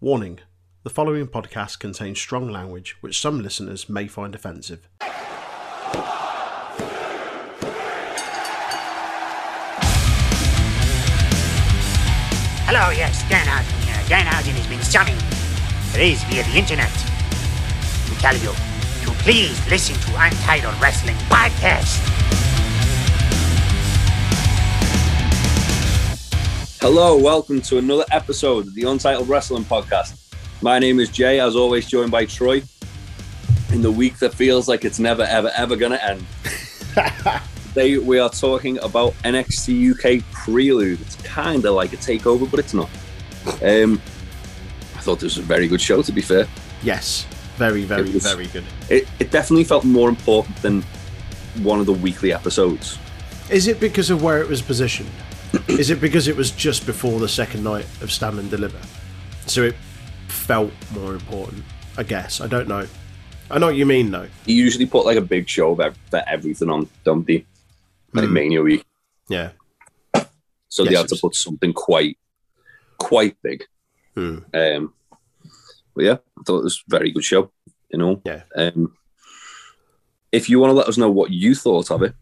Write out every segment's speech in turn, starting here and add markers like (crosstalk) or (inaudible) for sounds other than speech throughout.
Warning the following podcast contains strong language which some listeners may find offensive. Hello, yes, Danhausen here. Danhausen has been summoned, raised via the internet, to tell you to please listen to Untitled Wrestling Podcast. Hello, welcome to another episode of the Untitled Wrestling Podcast. My name is Jay, as always, joined by Troy. In the week that feels like it's never, ever, ever going to end. (laughs) Today we are talking about NXT UK Prelude. It's kind of like a takeover, but it's not. Um, I thought this was a very good show, to be fair. Yes, very, very, was- very good. It, it definitely felt more important than one of the weekly episodes. Is it because of where it was positioned? Is it because it was just before the second night of Stand and Deliver? So it felt more important, I guess. I don't know. I know what you mean, though. You usually put like a big show for everything on, they? Like Mania Week. Yeah. So they Yes, had to put something quite, quite big. Hmm. Um, but yeah, I thought it was a very good show. You know, Yeah. Um, if you want to let us know what you thought of it,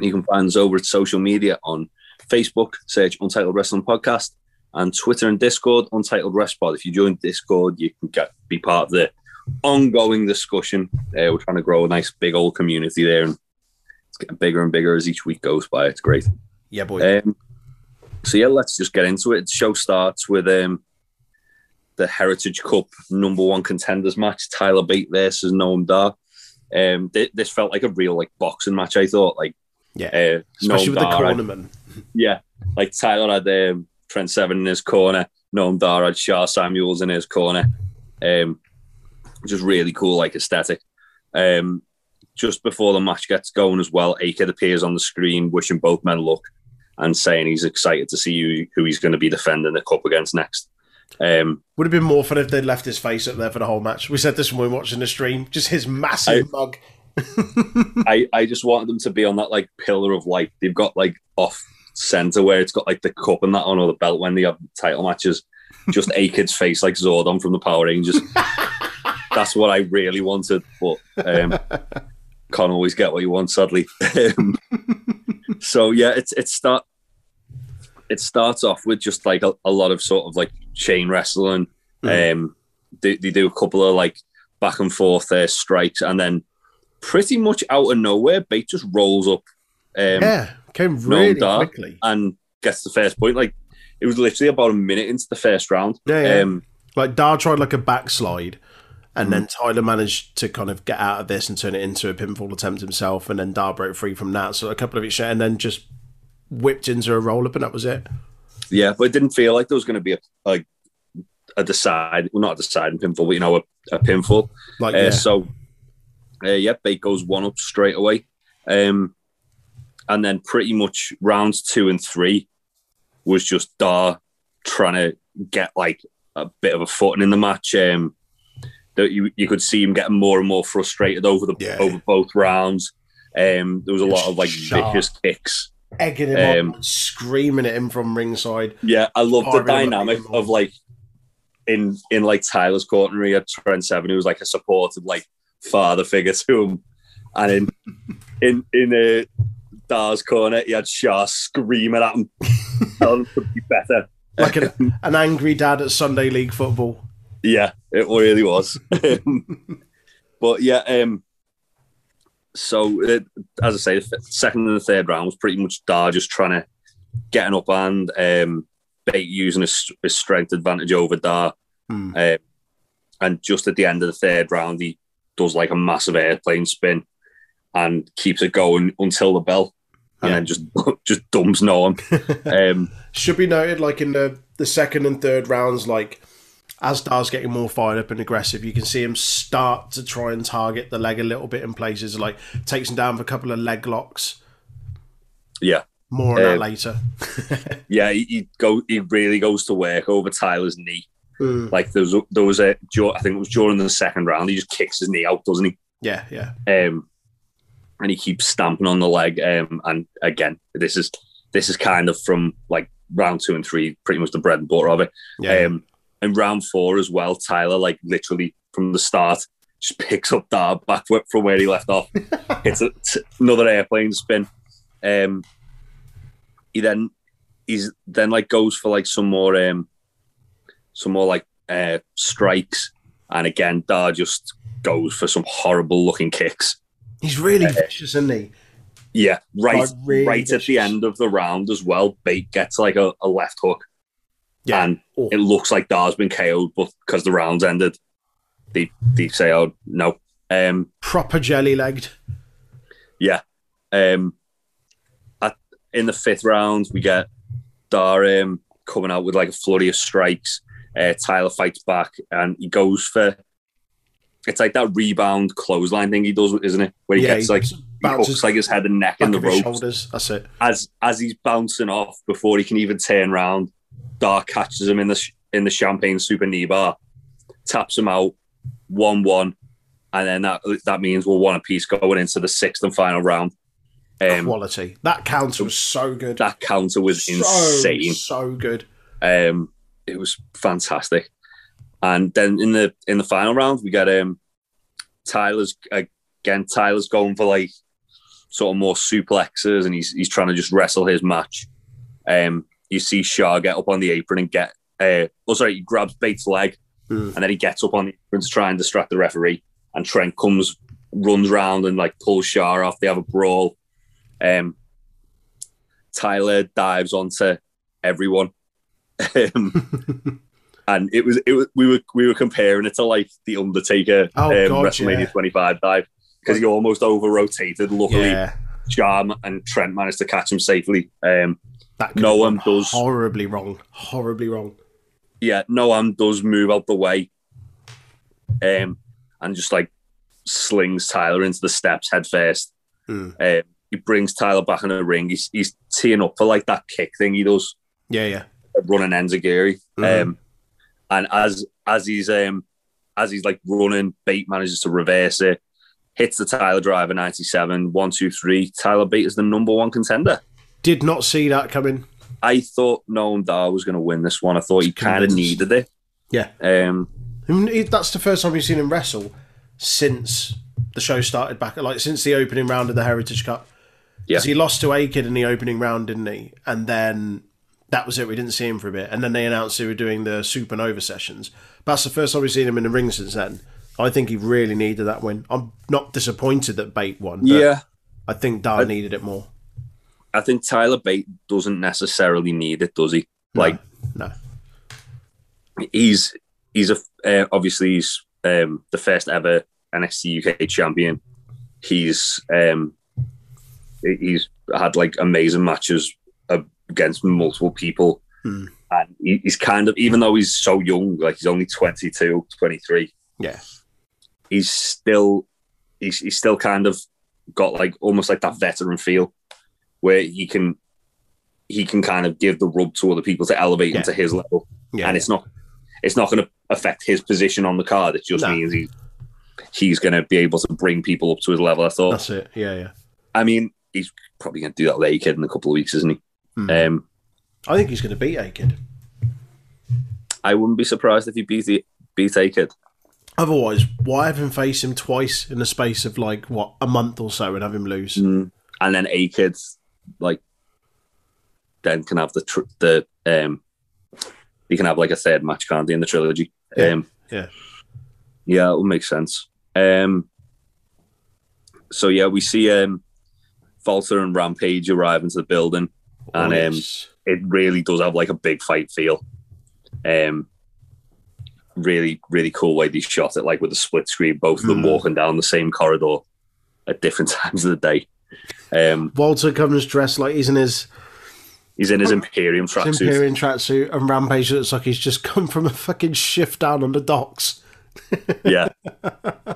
you can find us over at social media on Facebook, search Untitled Wrestling Podcast, and Twitter and Discord, Untitled Rest Pod. If you join Discord, you can get be part of the ongoing discussion. Uh, we're trying to grow a nice big old community there, and it's getting bigger and bigger as each week goes by. It's great. Yeah, boy. Um, so yeah, let's just get into it. The show starts with um, the Heritage Cup number one contenders match: Tyler Bate versus Noam Dar. Um, thi- this felt like a real like boxing match. I thought like yeah. uh, Especially Noam with the Dar had- cornerman. Yeah, like Tyler had um, Trent Seven in his corner. Noam Dar had Sha Samuels in his corner. Um, just really cool, like aesthetic. Um, just before the match gets going as well, A-Kid appears on the screen, wishing both men luck and saying he's excited to see who, who he's going to be defending the cup against next. Um, Would have been more fun if they'd left his face up there for the whole match. We said this when we were watching the stream. Just his massive I- mug. (laughs) I, I just wanted them to be on that like pillar of light. They've got like off center where it's got like the cup and that on or the belt when they have title matches. Just A-Kid's face like Zordon from the Power Rangers. (laughs) That's what I really wanted, but um, can't always get what you want, sadly. Um, so yeah, it's it start it starts off with just like a, a lot of sort of like chain wrestling. Um, they, they do a couple of like back and forth uh, strikes, and then pretty much out of nowhere, Bate just rolls up um, yeah, came really quickly. and gets the first point. Like it was literally about a minute into the first round. Yeah, yeah. Um, Like Dar tried like a backslide, and Mm. then Tyler managed to kind of get out of this and turn it into a pinfall attempt himself, and then Dar broke free from that. So a couple of each, and then just whipped into a roll up, and that was it. yeah, but it didn't feel like there was going to be a like a decide, well, not a deciding pinfall, but you know, a, a pinfall. Like Uh, yeah, So, uh, yeah, Bate goes one up straight away. Um, and then pretty much rounds two and three was just Dar trying to get like a bit of a footing in the match. Um, that you, you could see him getting more and more frustrated over the Yeah. over both rounds. Um, there was a lot of like Sharp. vicious kicks. egging him um, on, screaming at him from ringside. Yeah, I love the up dynamic of like in in like Tyler's corner, he had Trent Seven, who was like a supportive like father figure to him, and in in in uh, Dar's corner, he had Sha screaming at him, telling him to be better. Like an, (laughs) an angry dad at Sunday League football. Yeah, it really was. (laughs) but yeah, um, so uh, as I say, the second and the third round was pretty much Dar just trying to get an up hand, um, Bate using his, his strength advantage over Dar. Hmm. Um, and just at the end of the third round, he does like a massive airplane spin and keeps it going until the bell, and Yeah. then just (laughs) just dumps no one. (laughs) um, Should be noted, like in the the second and third rounds, like as Dar's getting more fired up and aggressive, you can see him start to try and target the leg a little bit in places. Like takes him down for a couple of leg locks. yeah, More on that Uh, later. (laughs) yeah, he, he go he really goes to work over Tyler's knee. Mm. Like there was a, there was a I think it was during the second round. He just kicks his knee out, doesn't he? Yeah, yeah. Um, and he keeps stamping on the leg. Um, and again, this is this is kind of from like round two and three, pretty much the bread and butter of it. Yeah. Um, in round four as well, Tyler like literally from the start just picks up Dar back from where he left off. (laughs) It's a, another airplane spin. Um, he then he's then like goes for like some more um some more like uh strikes, and again Dar just goes for some horrible looking kicks. He's really uh, vicious, isn't he? Yeah, right, like really right vicious. at the end of the round as well. Bate gets like a, a left hook, yeah. and oh. it looks like Dar's been KO'd, but because the round's ended, they they say, "Oh no." Um, Proper jelly legged. Yeah. Um, at, in the fifth round, we get Dar um, coming out with like a flurry of strikes. Uh, Tyler fights back and he goes for it's like that rebound clothesline thing he does, isn't it? Where he yeah, gets he like he hooks like his head and neck in the ropes. Shoulders. That's it. As as he's bouncing off before he can even turn around, Dar catches him in the in the champagne super knee bar, taps him out, one one, and then that that means we're one apiece going into the sixth and final round. Um, Quality. That counter was so good. That counter was so, insane. So good. Um, it was fantastic. And then in the in the final round, we got um Tyler's again. Tyler's going for like sort of more suplexes, and he's he's trying to just wrestle his match. Um, you see Sha get up on the apron and get. Uh, oh, sorry, he grabs Bates' leg, mm. and then he gets up on the apron to try and distract the referee and Trent comes, runs around and like pulls Sha off. They have a brawl. Um, Tyler dives onto everyone. (laughs) Um, (laughs) and it was it was we were we were comparing it to like the Undertaker oh, um, God, WrestleMania yeah. 25 dive because he almost over rotated. Luckily, yeah. Charm and Trent managed to catch him safely. Um, that Noam does horribly wrong, horribly wrong. Yeah, Noam does move out the way. Um, and just like slings Tyler into the steps head first. Mm. Um, he brings Tyler back in the ring. He's, he's teeing up for like that kick thing he does. Yeah, yeah. Running enziguri. Mm. Um, and as as he's um as he's like running, Bate manages to reverse it, hits the Tyler driver 97, one, two, three. Tyler Bate is the number one contender. Did not see that coming. I thought Noam Dar was going to win this one. I thought he kind of needed it. Yeah. Um, that's the first time we've seen him wrestle since the show started back, like since the opening round of the Heritage Cup. Yeah. He lost to A-Kid in the opening round, didn't he? And then that was it. We didn't see him for a bit. And then they announced they were doing the Supernova sessions. But that's the first time we've seen him in the ring since then. I think he really needed that win. I'm not disappointed that Bate won. yeah. I think Dar needed it more. I think Tyler Bate doesn't necessarily need it, does he? Like, no. no. He's he's a uh, obviously he's um, the first ever NXT UK champion. He's um, he's had like amazing matches against multiple people. Hmm. And he's kind of, even though he's so young, like he's only 22, 23. Yeah. He's still, he's, he's still kind of got like almost like that veteran feel where he can, he can kind of give the rub to other people to elevate yeah. to his level. Yeah, and it's not, it's not going to affect his position on the card. It just no. means he, he's going to be able to bring people up to his level. I thought. That's it. Yeah, yeah. I mean, he's probably going to do that with A-Kid in a couple of weeks, isn't he? Mm. Um, I think he's going to beat A-Kid. I wouldn't be surprised if he beat the, beat A-Kid. Otherwise, why have him face him twice in the space of like what a month or so and have him lose? Mm. And then A-Kid, like, then can have the tr- the um, he can have like a third match, can't he, in the trilogy? Yeah. Um, yeah. Yeah, it will make sense. Um, so yeah, we see um, Walter and Rampage arrive into the building, oh, and um, yes. it really does have like a big fight feel. Um, really, really cool way they shot it, like with the split screen, both of them mm. walking down the same corridor at different (laughs) times of the day. Um, Walter comes dressed like he's in his He's in his Imperium tracksuit. Imperium tracksuit, and Rampage looks like he's just (laughs) come from a fucking shift down on the docks. (laughs) yeah,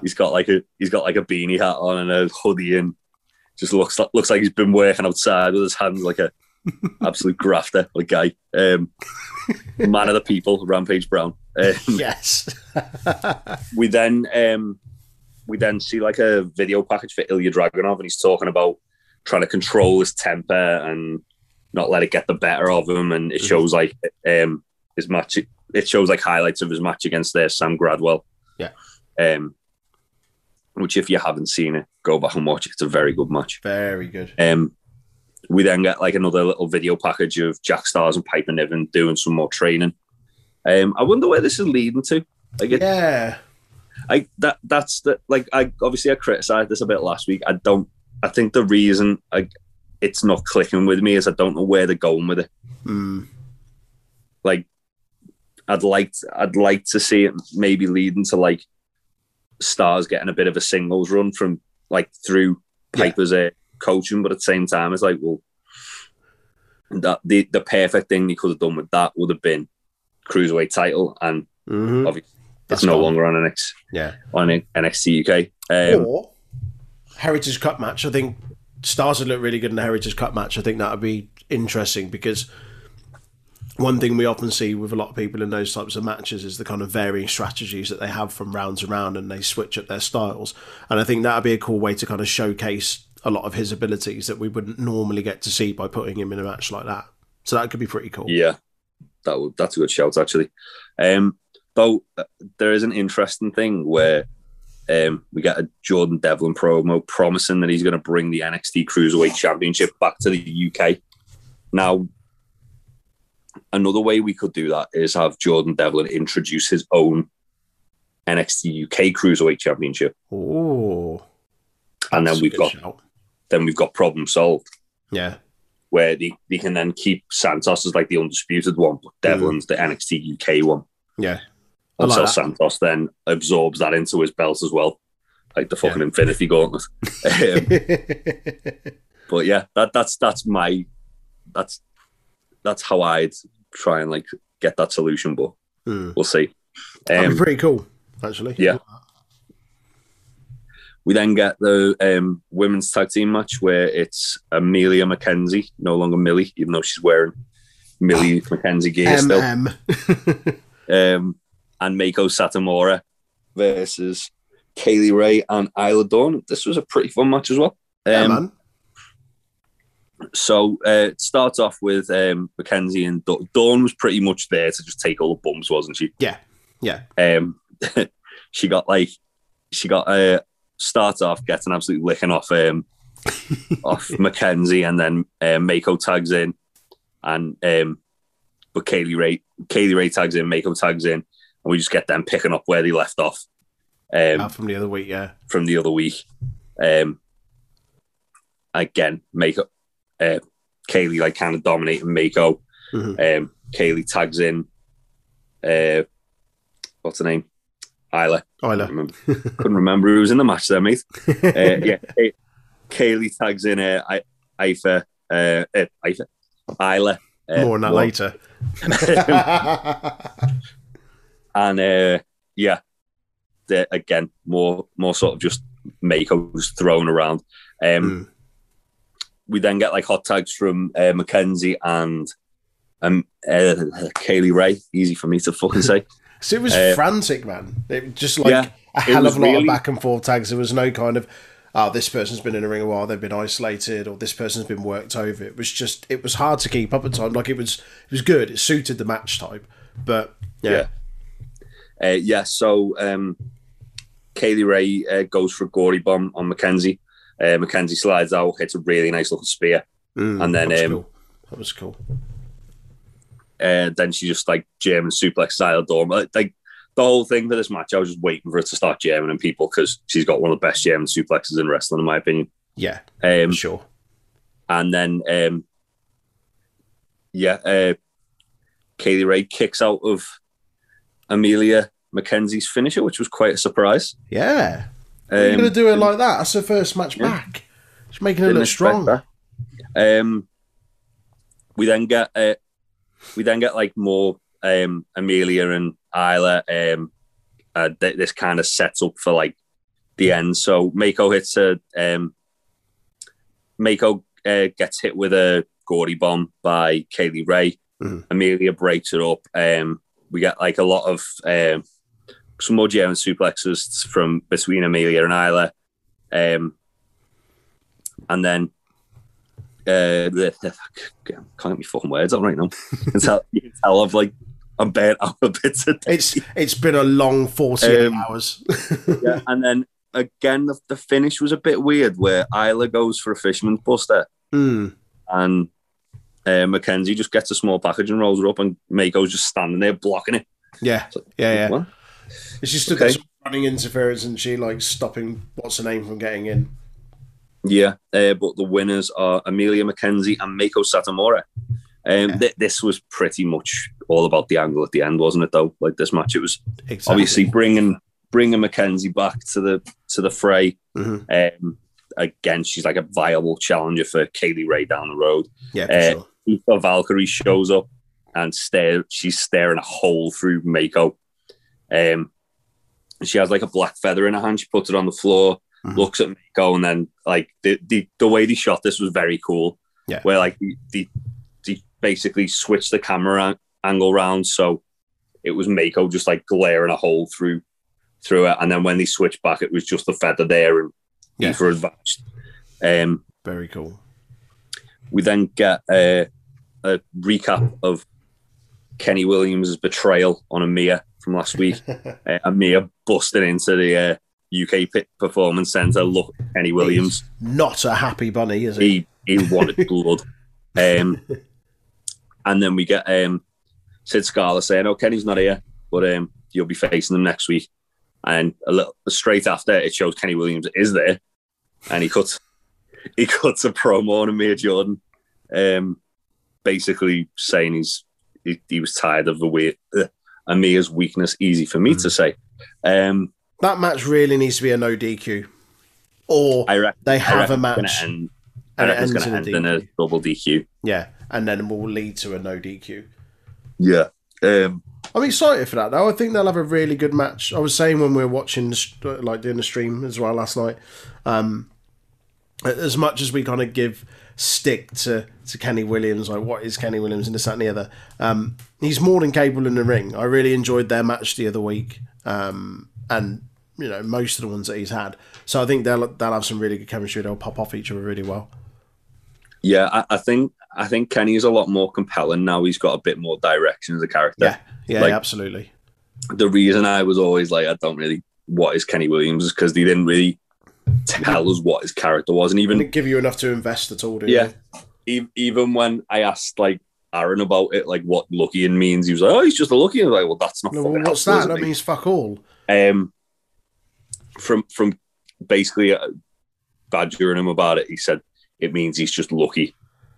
he's got like a he's got like a beanie hat on and a hoodie, and just looks like looks like he's been working outside with his hands like a absolute grafter, like guy. Um, man of the people, Rampage Brown. Um, yes. (laughs) we then um, we then see like a video package for Ilya Dragunov, and he's talking about trying to control his temper and not let it get the better of him. And it mm-hmm. shows like um, his match it shows like highlights of his match against their Sam Gradwell. Yeah. Um, which if you haven't seen it, go back and watch it. It's a very good match. Very good. Um, we then get like another little video package of Jack Starz and Piper Niven doing some more training. Um, I wonder where this is leading to. Like, it, Yeah. I that that's the like I obviously I criticized this a bit last week. I don't. I think the reason I it's not clicking with me is I don't know where they're going with it. Mm. Like, I'd like I'd like to see it maybe leading to like Starz getting a bit of a singles run from like through Yeah. Piper's uh, coaching, but at the same time, it's like well, that the the perfect thing you could have done with that would have been cruiserweight title, and hmm obviously That's it's no gone. longer on NXT Yeah. on NXT UK. Um, or Heritage Cup match. I think Starz would look really good in the Heritage Cup match. I think that would be interesting because one thing we often see with a lot of people in those types of matches is the kind of varying strategies that they have from round to round and they switch up their styles. And I think that would be a cool way to kind of showcase a lot of his abilities that we wouldn't normally get to see by putting him in a match like that. So that could be pretty cool. Yeah, that would that's a good shout actually. Um, though there is an interesting thing where um, we get a Jordan Devlin promo promising that he's going to bring the NXT Cruiserweight Championship back to the UK. Now, another way we could do that is have Jordan Devlin introduce his own NXT UK Cruiserweight Championship, Oh, and then we've got then we've got problem solved. yeah, where they, they can then keep Santos as like the undisputed one, but Devlin's the NXT UK one. yeah. I Until like. Santos then absorbs that into his belt as well, like the fucking Infinity Gauntlet. (laughs) um, but yeah, that that's that's my that's that's how I'd try and like get that solution, but Hmm. we'll see. That'd be Um, pretty cool, actually. yeah. We then get the um, women's tag team match where it's Amelia McKenzie, no longer Millie, even though she's wearing Millie McKenzie gear still. (laughs) Um, and Meiko Satomura versus Kay Lee Ray and Isla Dawn. This was a pretty fun match as well. yeah, Um, man. so uh, it starts off with um, McKenzie and Da- Dawn was pretty much there to just take all the bumps, wasn't she? Yeah, yeah. Um, (laughs) she got like she got uh, starts off getting absolutely licking off um, (laughs) off McKenzie, and then uh, Meiko tags in, and um, but Kay Lee Ray Kay Lee Ray tags in, Meiko tags in, and we just get them picking up where they left off um, Out from the other week, yeah. from the other week. Um, again, Meiko uh, Kay Lee like kind of dominating Meiko. Mhm. Um, Kay Lee tags in. Uh, what's her name? Isla. Isla. Remember- couldn't remember who was in the match there, mate. (laughs) Uh, yeah, Kay- Kaylee tags in uh, I- Ifa, uh, uh, Ifa, Isla. Uh, More on that well, later. (laughs) And uh, yeah, the, again, more more sort of just Meiko's thrown around. Um, Mm. We then get like hot tags from uh, McKenzie and um, uh, Kay Lee Ray. Easy for me to fucking say. (laughs) So it was Uh, frantic, man. It was just like Yeah, a hell of a lot really- of back and forth tags. There was no kind of, oh, this person's been in a ring a while, they've been isolated, or this person's been worked over. It was just, it was hard to keep up at times. Like it was, it was good. It suited the match type, but yeah, Uh, yeah, so um, Kay Lee Ray uh, goes for a gory bomb on McKenzie. Uh, McKenzie slides out, hits a really nice looking spear, Mm, and then that was um, cool. That was cool. Uh, then she just like German suplex style dorm. Like, the whole thing for this match, I was just waiting for her to start Germaning people because she's got one of the best German suplexes in wrestling, in my opinion. Yeah, Um, sure. and then um, yeah, uh, Kay Lee Ray kicks out of Amelia McKenzie's finisher, which was quite a surprise. Yeah. You're Um, going to do it like that? That's her first match yeah. back. She's making it look strong. Um, we then get uh, we then get like more um, Amelia and Isla. Um, uh, th- this kind of sets up for like the end. So Meiko hits a um, Meiko uh, gets hit with a Gory bomb by Kay Lee Ray. Mhm. Amelia breaks it up. Um, we get like a lot of um, some more German suplexes from between Amelia and Isla. Um, and then uh, can't get my fucking words out right now. You can tell, you can tell I've like I'm burnt out a bit today. It's it's been a long forty Um, hours. yeah, and then again, the, the finish was a bit weird where Isla goes for a fisherman's buster Hmm. and uh, McKenzie just gets a small package and rolls her up, and Meiko's just standing there blocking it. Yeah, yeah, yeah. What? She stood Okay. there running interference and she like stopping what's her name from getting in. Yeah, uh, but the winners are Amelia McKenzie and Meiko Satomura. Um, Yeah. th- this was pretty much all about the angle at the end, wasn't it? Though, like this match, it was Exactly. obviously bringing bringing McKenzie back to the to the fray. Mhm. Um, again, she's like a viable challenger for Kay Lee Ray down the road. Yeah, uh, sure. Valkyrie shows up and stare. She's staring a hole through Meiko. Um, she has like a black feather in her hand. She puts it on the floor, Mhm. looks at Meiko, and then like the, the the way they shot this was very cool. Yeah. where like the the, the basically switched the camera angle round so it was Meiko just like glaring a hole through through it, and then when they switched back, it was just the feather there and Yeah. Aoife advanced. Um, Very cool. we then get a, a recap of Kenny Williams' betrayal on Amir from last week. (laughs) uh, Amir busted into the uh, UK Pit Performance Centre. Look, Kenny Williams. Not a happy bunny, is he? He he wanted (laughs) blood. Um, and then we get um, Sid Scala saying, "Oh, Kenny's not here, but um, you'll be facing them next week." And a little straight after, it shows Kenny Williams is there, and he cuts (laughs) he cuts a promo on Amir Jordan, um, basically saying he's he, he was tired of the way uh, Amir's weakness. Easy for me to say. Um, That match really needs to be a no DQ. Or I reckon they I have a reckon it's match end- and it reckon it's ends going in to a end in a double DQ. Yeah, and then it will lead to a no DQ. Yeah. Um, I'm excited for that though. I think they'll have a really good match. I was saying when we were watching, the like doing the stream as well last night, um, as much as we kind of give stick to, to Kenny Williams, like what is Kenny Williams and this, that, and the other, um, he's more than capable in the ring. I really enjoyed their match the other week, um, and you know most of the ones that he's had. So I think they'll they'll have some really good chemistry. They'll pop off each other really well. Yeah, I, I think I think Kenny is a lot more compelling now. He's got a bit more direction as a character. Yeah, yeah, Like- absolutely. The reason I was always like, I don't really what is Kenny Williams is because they didn't really tell us what his character was, and even give you enough to invest at all, do yeah, e- even when I asked like Aaron about it, like what Luckian means, he was like, "Oh, he's just a Luckian." Like, well, that's not. No, well, what's that? That means fuck all. um, from from basically uh, badgering him about it, he said it means he's just lucky,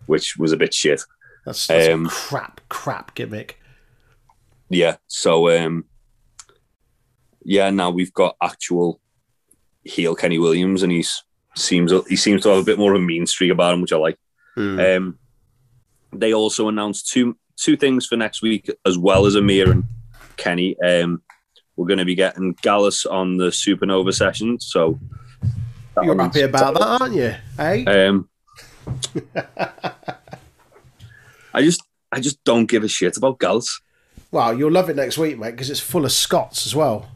which was a bit shit. That's, that's Um, a crap, crap gimmick. Yeah. So um yeah, now we've got actual heel Kenny Williams and he's seems he seems to have a bit more of a mean streak about him, which I like. Hmm. Um they also announced two two things for next week as well as Amir and Kenny. Um we're gonna be getting Gallus on the Supernova session, so You're happy about that, aren't you? Hey, Um I just I just don't give a shit about Gallus. well, you'll love it next week, mate, because it's full of Scots as well.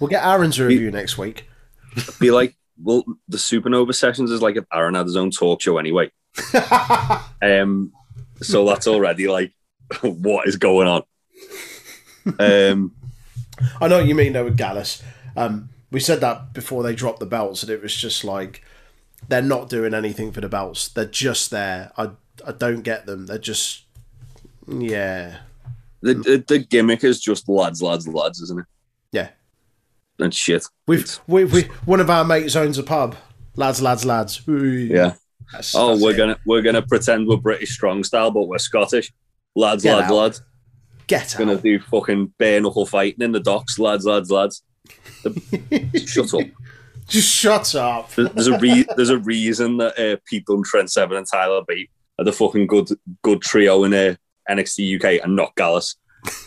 We'll get Aaron's review next week. (laughs) be like, well, the Supernova sessions is like if Aaron had his own talk show anyway. (laughs) um, so that's already like, (laughs) what is going on? Um, I know what you mean though with Gallus. Um, we said that before they dropped the belts, and it was just like they're not doing anything for the belts. They're just there. I I don't get them. They're just yeah the, the the gimmick is just lads, lads, lads, isn't it? yeah. And shit. We've we we one of our mates owns a pub. Lads, lads, lads. Ooh. Yeah. That's- Oh, that's we're it. gonna we're gonna pretend we're British strong style, but we're Scottish. Lads, Get lads, out. lads. Get out. Gonna do fucking bare knuckle fighting in the docks, lads, lads, lads. (laughs) Shut up. Just shut up. There's a re- there's a reason that uh, Pete Dunne, Trent Seven, and Tyler Bate are the fucking good good trio in uh, NXT UK and not Gallus.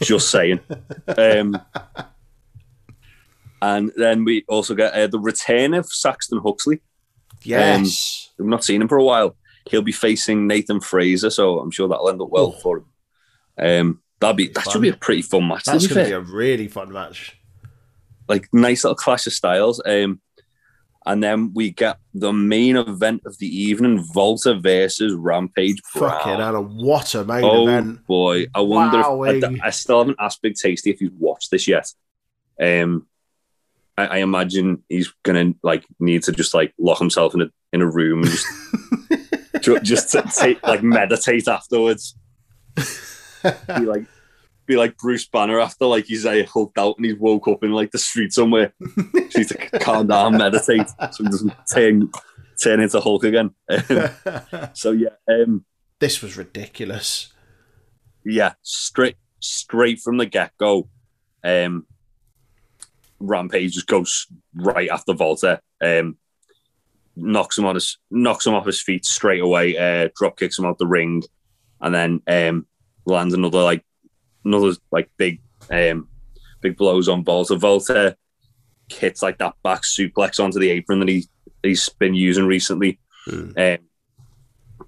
Just saying. (laughs) um, and then we also get uh, the return of Saxon Huxley. Yes. We've not seen him for a while. He'll be facing Nathan Frazer, so I'm sure that'll end up well Oh. for him. Um, that'll be that Fun. should be a pretty fun match. That's going to fair be a really fun match. like nice little clash of styles. Um, And then we get the main event of the evening: Volta versus Rampage. Brown. Fucking hell, what a main oh event! boy, I wonder. If, I, I still haven't asked Big Tasty if he's watched this yet. Um, I, I imagine he's gonna like need to just like lock himself in a in a room and just (laughs) just to take like meditate afterwards. (laughs) Be like be like Bruce Banner after like he's uh, hulked out and he's woke up in like the street somewhere. so (laughs) he's to calm down, meditate, so he doesn't turn turn into Hulk again. Um, (laughs) so yeah, um, this was ridiculous. yeah, straight straight from the get go. Um, Rampage just goes right after Volta. Um, knocks him on his knocks him off his feet straight away. Uh, drop kicks him out the ring, and then um, lands another like another like big um, big blows on Volta. Volta hits like that back suplex onto the apron that he he's been using recently, Hmm. um,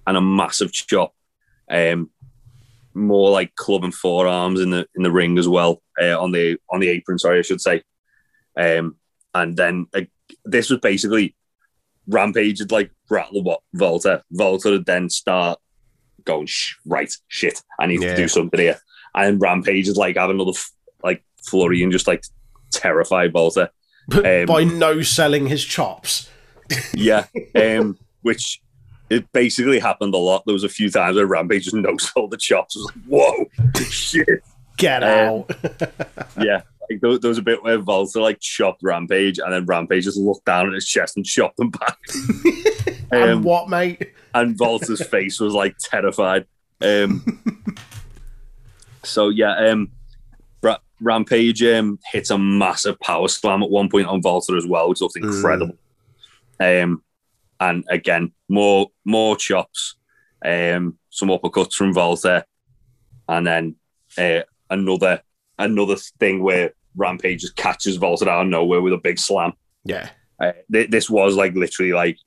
and a massive chop. Um, more like club and forearms in the in the ring as well uh, on the on the apron. Sorry, I should say. Um, and then uh, this was basically Rampage had like rattle what Volta. Volta would then start going right shit. I need Yeah. to do something here. And Rampage is like have another like flurry and just like terrify Volta. Um, By no selling his chops. Yeah, (laughs) um, which it basically happened a lot. There was a few times where Rampage just (laughs) no sold the chops. I was like, whoa, (laughs) shit. Get Um, out. Yeah, like there, there was a bit where Volta like chopped Rampage, and then Rampage just looked down at his chest and chopped him back. And um, what, mate? and Volta's (laughs) face was like terrified. Um, so yeah, um, Ra- Rampage um, hits a massive power slam at one point on Volta as well, which looked incredible. Um, and again, more more chops, um, some uppercuts from Volta, and then uh, another another thing where Rampage just catches Volta out of nowhere with a big slam. Yeah. Uh, th- this was like literally like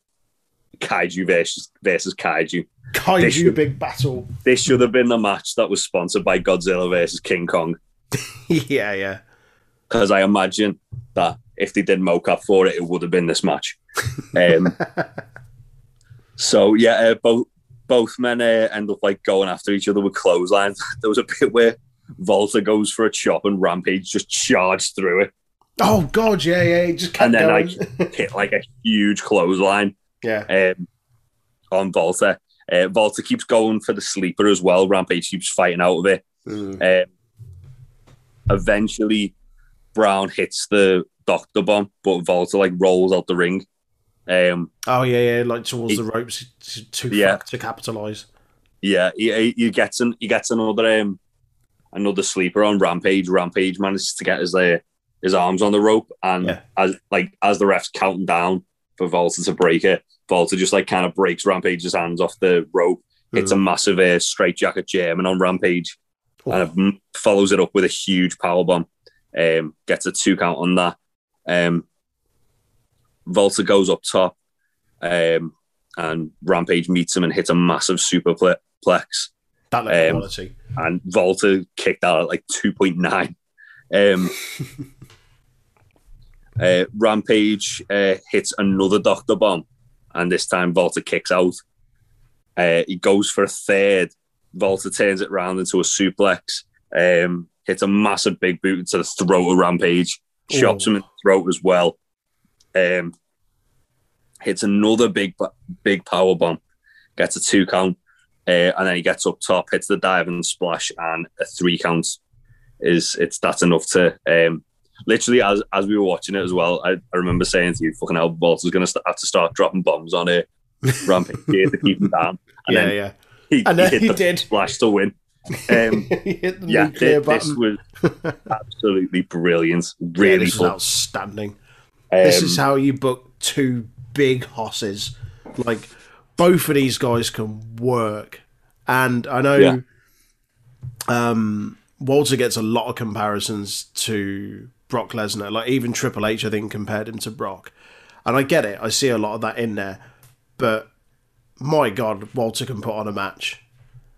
kaiju versus versus kaiju. Kaiju should- big battle. This should have been the match that was sponsored by Godzilla versus King Kong (laughs) yeah, yeah. because I imagine that if they did mocap for it, it would have been this match. Um, (laughs) so yeah, uh, both both men uh, end up like going after each other with clotheslines. (laughs) There was a bit where Volta goes for a chop and Rampage just charged through it Oh, God, yeah, yeah. Just and then going. like hit like a huge clothesline. Yeah. um, on Volta. Uh, Volta keeps going for the sleeper as well. Rampage keeps fighting out of it. Mm. Um, eventually, Brown hits the Doctor Bomb, but Volta like rolls out the ring. Um, Oh, yeah, yeah. Like towards He- the ropes to, to, Yeah. to capitalise. yeah, he, he, he gets an, he gets another um, another sleeper on Rampage. Rampage manages to get his uh, his arms on the rope, and Yeah. as like as the refs counting down for Volta to break it, Volta just like kind of breaks Rampage's hands off the rope. Hits a massive uh, straight jacket German on Rampage. Oh, and it follows it up with a huge power bomb. Um, gets a two count on that. Um, Volta goes up top, um, and Rampage meets him and hits a massive superplex. that level um, quality. And Volta kicked out at like two point nine. Um, (laughs) uh, Rampage uh, hits another Doctor Bomb, and this time Volta kicks out. Uh, he goes for a third. Volta turns it round into a suplex. Um, hits a massive big boot into the throat of Rampage. Chops Ooh. him in the throat as well. Um, hits another big big power bomb. Gets a two count. Uh, and then he gets up top, hits the dive and splash, and a three count is it's that's enough to um, literally as as we were watching it as well. I, I remember saying to you, "Fucking hell, Walter's going to have to start dropping bombs on it, (laughs) rampage here to keep him down." And yeah, then yeah. he, And he then he the did. splash to win. (laughs) Um, hit the yeah, nuclear thi- this was (laughs) absolutely brilliant. Yeah, Really this was outstanding. Um, this is how you book two big hosses. Like both of these guys can work, and I know Yeah. um, Walter gets a lot of comparisons to Brock Lesnar. Like even Triple H, I think, compared him to Brock, and I get it. I see a lot of that in there, but my God, Walter can put on a match.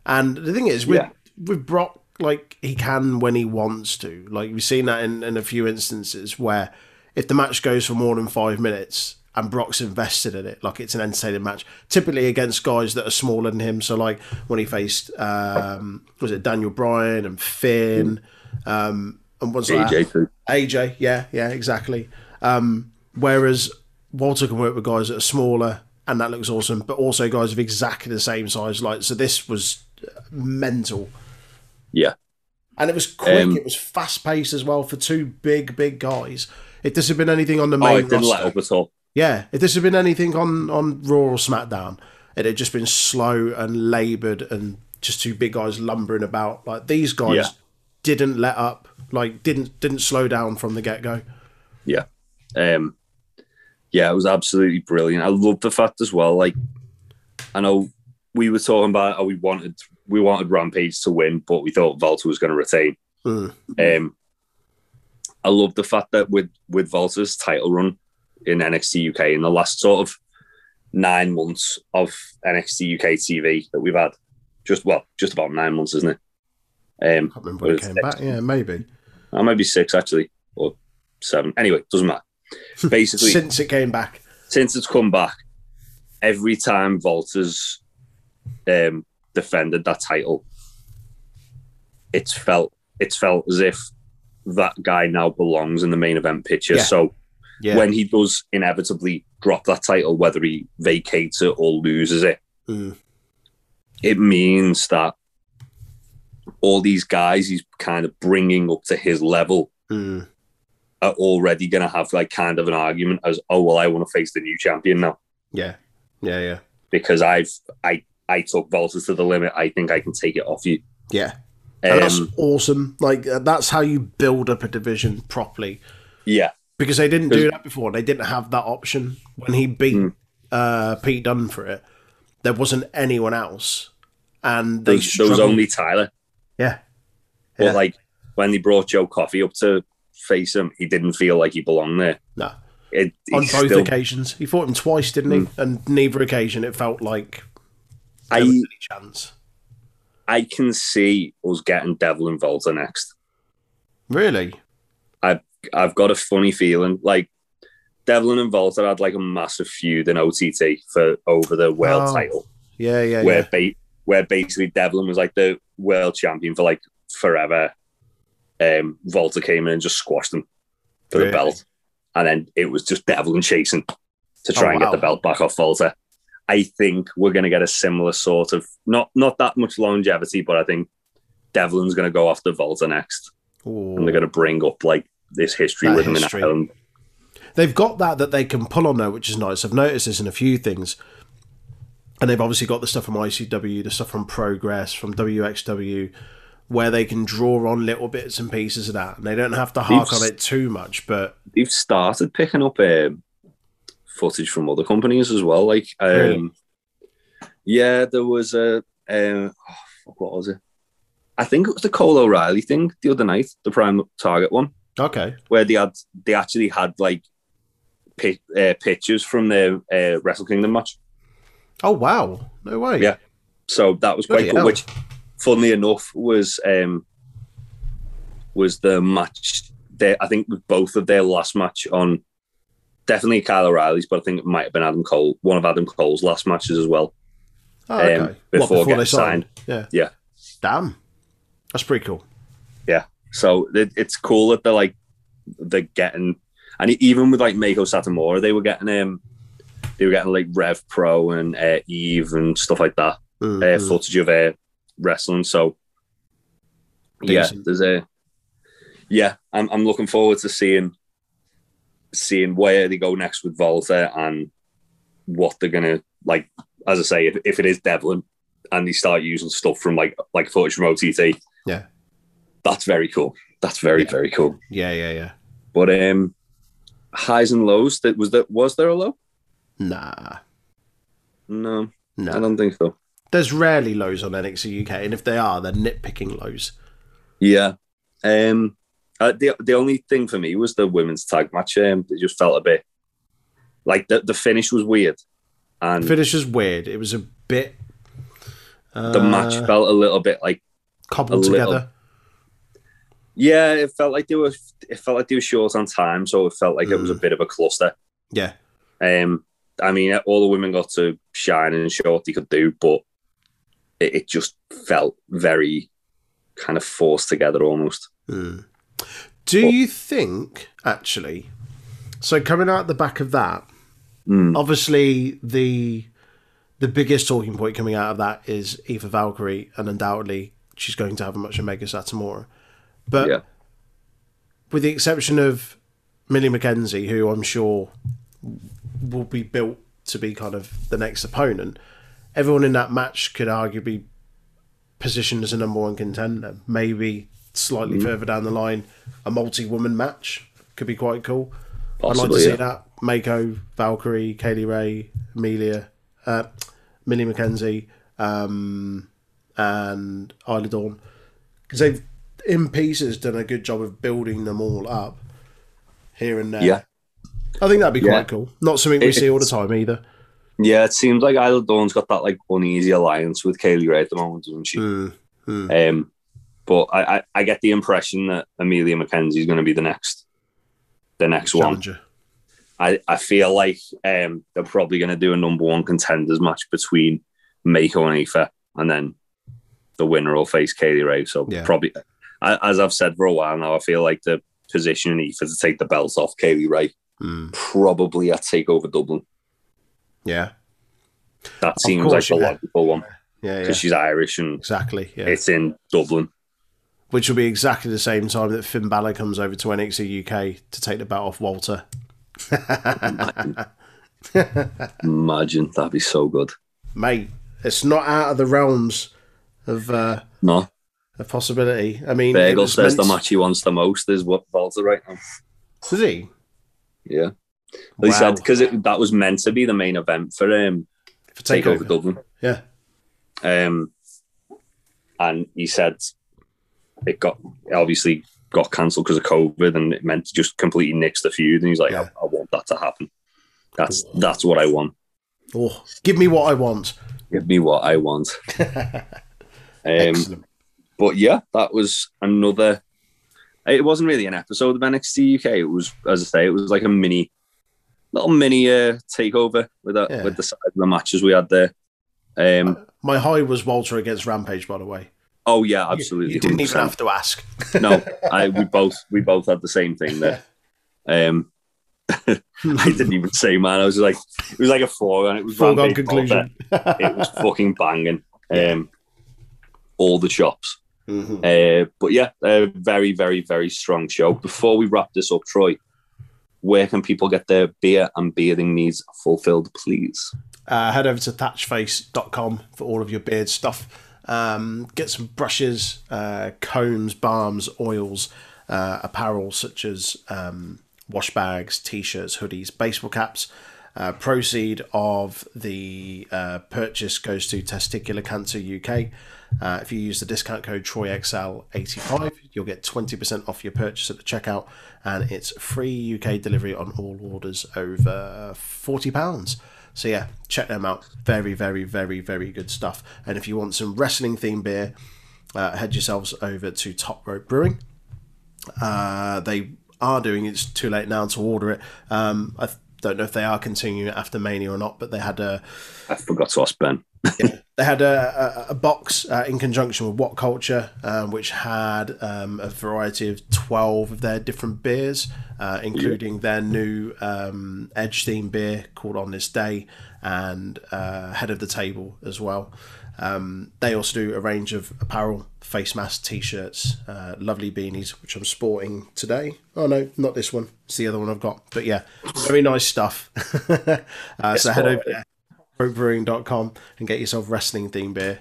And the thing is, with Yeah. with Brock, like he can when he wants to. Like we've seen that in, in a few instances where if the match goes for more than five minutes and Brock's invested in it. Like it's an entertaining match, typically against guys that are smaller than him. So like when he faced um, was it Daniel Bryan and Finn, um, and that? AJ too. AJ, yeah, yeah, exactly. Um, whereas Walter can work with guys that are smaller, and that looks awesome, but also guys of exactly the same size. Like so, this was mental, Yeah. and it was quick. Um, it was fast paced as well for two big, big guys. If this had been anything on the Oh, main it didn't let roster, up at all. yeah, if this had been anything on on Raw or SmackDown, it had just been slow and laboured and just two big guys lumbering about. Like these guys Yeah. didn't let up, like didn't didn't slow down from the get go. Yeah. Um, yeah, it was absolutely brilliant. I love the fact as well. Like, I know we were talking about how we wanted we wanted Rampage to win, but we thought Volta was going to retain. Mm. Um, I love the fact that with with Volta's title run in NXT UK in the last sort of nine months of NXT UK TV that we've had, just well, just about nine months, isn't it? Um, can't remember when it came back. Yeah, maybe or be six actually, or seven. Anyway, doesn't matter. (laughs) Basically, since it came back. since it's come back, every time Volta's um, defended that title, it's felt it's felt as if that guy now belongs in the main event picture. Yeah. So Yeah, when he does inevitably drop that title, whether he vacates it or loses it, Mm. it means that all these guys he's kind of bringing up to his level Mm. are already going to have like kind of an argument as, oh well, I want to face the new champion now. yeah, yeah, yeah, because I've I I took Volta to the limit. I think I can take it off you. yeah. And that's Um, awesome. Like uh, that's how you build up a division properly. yeah, because they didn't do that before. They didn't have that option when he beat Mm. uh, Pete Dunne for it. There wasn't anyone else, and there they was, there was only Tyler. Yeah, But Yeah. like when they brought Joe Coffey up to face him, he didn't feel like he belonged there. no. It, On both still- occasions, he fought him twice, didn't he? Hmm. And neither occasion it felt like I any chance. I can see us getting Devil and Volta next. Really? I've got a funny feeling like Devlin and Volta had like a massive feud in OTT for over the world Oh, title. Yeah, yeah, where yeah. ba- where basically Devlin was like the world champion for like forever. Um, Volta came in and just squashed him for Really? the belt, and then it was just Devlin chasing to try Oh, and get the belt back off Volta. I think we're going to get a similar sort of not not that much longevity, but I think Devlin's going to go after Volta next, Ooh. and they're going to bring up like this history That with him history. in Ireland. They've got that that they can pull on though, which is nice. I've noticed this in a few things. And they've obviously got the stuff from ICW, the stuff from Progress, from WXW, where they can draw on little bits and pieces of that. And they don't have to hark on it too much, but they've started picking up um, footage from other companies as well. Like, um, Really? yeah, there was a um, oh, what was it? I think it was the Cole O'Reilly thing the other night, the Prime Target one, okay. where they had they actually had like pi- uh, pictures from their uh, Wrestle Kingdom match. Oh wow. No way. Yeah. So that was quite Bloody cool. hell. Which, funnily enough, was um, was the match. I think with both of their last match on definitely Kyle O'Reilly's, but I think it might have been Adam Cole, one of Adam Cole's last matches as well. Oh, okay. um, What, before getting they signed? Yeah. Yeah. Damn. That's pretty cool. Yeah. So it, it's cool that they're like they're getting, and even with like Meiko Satomura, they were getting um, they were getting like Rev Pro and uh, Eve and stuff like that. Uh, mm. footage of uh, wrestling. So yeah, there's a yeah. I'm I'm looking forward to seeing seeing where they go next with Volta and what they're gonna like. As I say, if, if it is Devlin and they start using stuff from like like footage from OTT, Yeah. that's very cool. That's very Yeah. very cool. Yeah, yeah, yeah. But um, highs and lows. That was that was there a low? Nah. No, I don't think so. There's rarely lows on NXT UK, and if they are, they're nitpicking lows. Yeah. Um, uh, the the only thing for me was the women's tag match. Um, it just felt a bit like the the finish was weird, and Finish was weird. It was a bit. Uh, the match felt a little bit like cobbled a little- together. yeah, it felt like they were it felt like they were short on time, so it felt like it was a Mm. bit of a cluster. Yeah. Um, I mean, all the women got to shine and show what they could do, but it, it just felt very kind of forced together almost. Do you think actually? So coming out the back of that, Mm. obviously the the biggest talking point coming out of that is Aoife Valkyrie, and undoubtedly she's going to have a much of Meiko Satomura. But Yeah. with the exception of Millie McKenzie, who I'm sure will be built to be kind of the next opponent, everyone in that match could arguably positioned as a number one contender. Maybe slightly further down the line, a multi woman match could be quite cool. I'd like to Possibly, see yeah. that. Meiko, Valkyrie, Kay Lee Ray, Amelia, uh, Millie McKenzie, um, and Isla Dawn. Because they've, in pieces, done a good job of building them all up here and there. Yeah. I think that'd be Yeah. quite cool. Not something we It- see all the time either. Yeah, it seems like Isla Dawn's got that like uneasy alliance with Kay Lee Ray at the moment, doesn't she? Mm, mm. Um, but I, I, I get the impression that Amelia McKenzie is going to be the next, the next one. I, I feel like um, they're probably going to do a number one contenders match between Meiko and Aoife, and then the winner will face Kay Lee Ray. So Yeah. probably, I- as I've said for a while now, I feel like the position in Aoife to take the belts off Kay Lee Ray Mm. probably at Takeover Dublin. Yeah. That seems course, like yeah. logical one Yeah, yeah. because she's Irish and Exactly. Yeah. it's in Dublin. Which will be exactly the same time that Finn Balor comes over to NXT UK to take the belt off Walter. (laughs) Imagine that'd be so good. Mate, it's not out of the realms of uh, No, a possibility. I mean, Balor says the match he wants the most is what Walter right now. Was he? Yeah, Well, he Wow. said because that was meant to be the main event for um, For Takeover takeover. Dublin. Yeah. Um, and he said it got obviously got cancelled because of COVID, and it meant to just completely nix the feud. And he's like, Yeah. I, I want that to happen. That's that's what I want. Oh, give me what I want. Give me what I want. (laughs) um, Excellent. but yeah, that was another. It wasn't really an episode of NXT UK. It was, as I say, it was like a mini, little mini uh, takeover with that Yeah. with the side of the matches we had there. Um, My high was Walter against Rampage, by the way. oh yeah, absolutely. You, didn't even 100%. have to ask. (laughs) no, I we both we both had the same thing there. Um, (laughs) I didn't even say, man. I was like, it was like a foregone. It was Foregone conclusion. It was fucking banging. (laughs) Um, all the chops. Mhm. Uh, but yeah, a very, very, very strong show. Before we wrap this up, Troy, where can people get their beer and bearding needs fulfilled, please? uh, head over to thatchface.com for all of your beard stuff. Um, get some brushes, uh, combs, balms, oils, uh, apparel such as um, wash bags, t shirts, hoodies, baseball caps. Uh, proceed of the uh, purchase goes to Testicular Cancer UK. Uh, if you use the discount code TroyXL85, you'll get 20% off your purchase at the checkout, and it's free UK delivery on all orders over £40. So yeah, check them out. Very, very, very, very good stuff. And if you want some wrestling themed beer, uh, head yourselves over to Top Rope Brewing. Uh, they are doing it's too late now to order it. Um, I don't know if they are continuing after Mania or not, but they had a I forgot to ask Ben. (laughs) they had a, a, a box uh, in conjunction with What Culture, um, which had um, a variety of 12 of their different beers, uh, including their new um, Edge theme beer called On This Day and uh, Head of the Table as well. Um, they also do a range of apparel, face masks, t shirts, uh, lovely beanies, which I'm sporting today. Oh, no, not this one. It's the other one I've got. But yeah, very nice stuff. (laughs) uh, so head over there brewing.com and get yourself wrestling themed beer.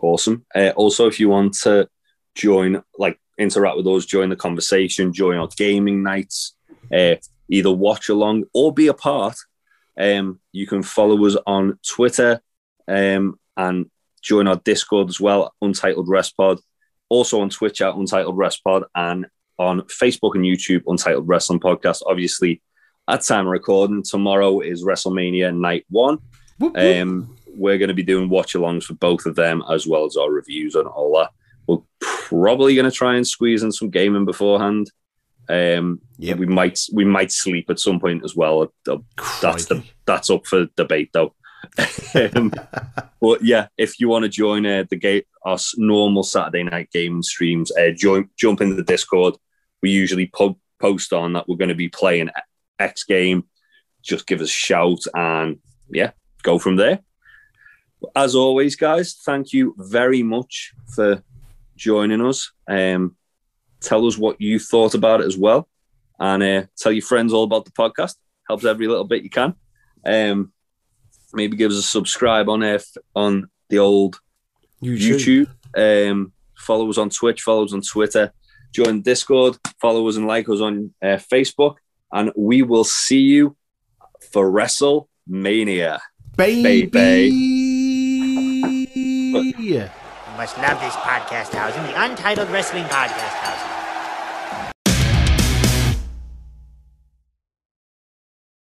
Awesome. Uh, also, if you want to join, like, interact with us, join the conversation, join our gaming nights, uh, either watch along or be a part, um, you can follow us on Twitter um, and join our Discord as well, Untitled Rest Pod. Also on Twitch at Untitled Rest Pod and on Facebook and YouTube, Untitled Wrestling Podcast. Obviously, at time of recording, tomorrow is WrestleMania Night One. Um, we're going to be doing watch alongs for both of them as well as our reviews on all that. We're probably going to try and squeeze in some gaming beforehand. Um, Yep. we might we might sleep at some point as well. That's the that's up for debate though. Um, but yeah, if you want to join uh, the game, our normal Saturday night game streams, uh, join, jump into the Discord. We usually po- post on that we're going to be playing X game. Just give us a shout and yeah, go from there. As always, guys, thank you very much for joining us. Um, tell us what you thought about it as well, and uh, tell your friends all about the podcast. Helps every little bit you can. Um, maybe give us a subscribe on f- on the old YouTube. Um, follow us on Twitch. Follow us on Twitter. Join Discord. Follow us and like us on uh, Facebook. And we will see you for WrestleMania. baby. Baby. You must love this podcast housing, the Untitled Wrestling Podcast Housing.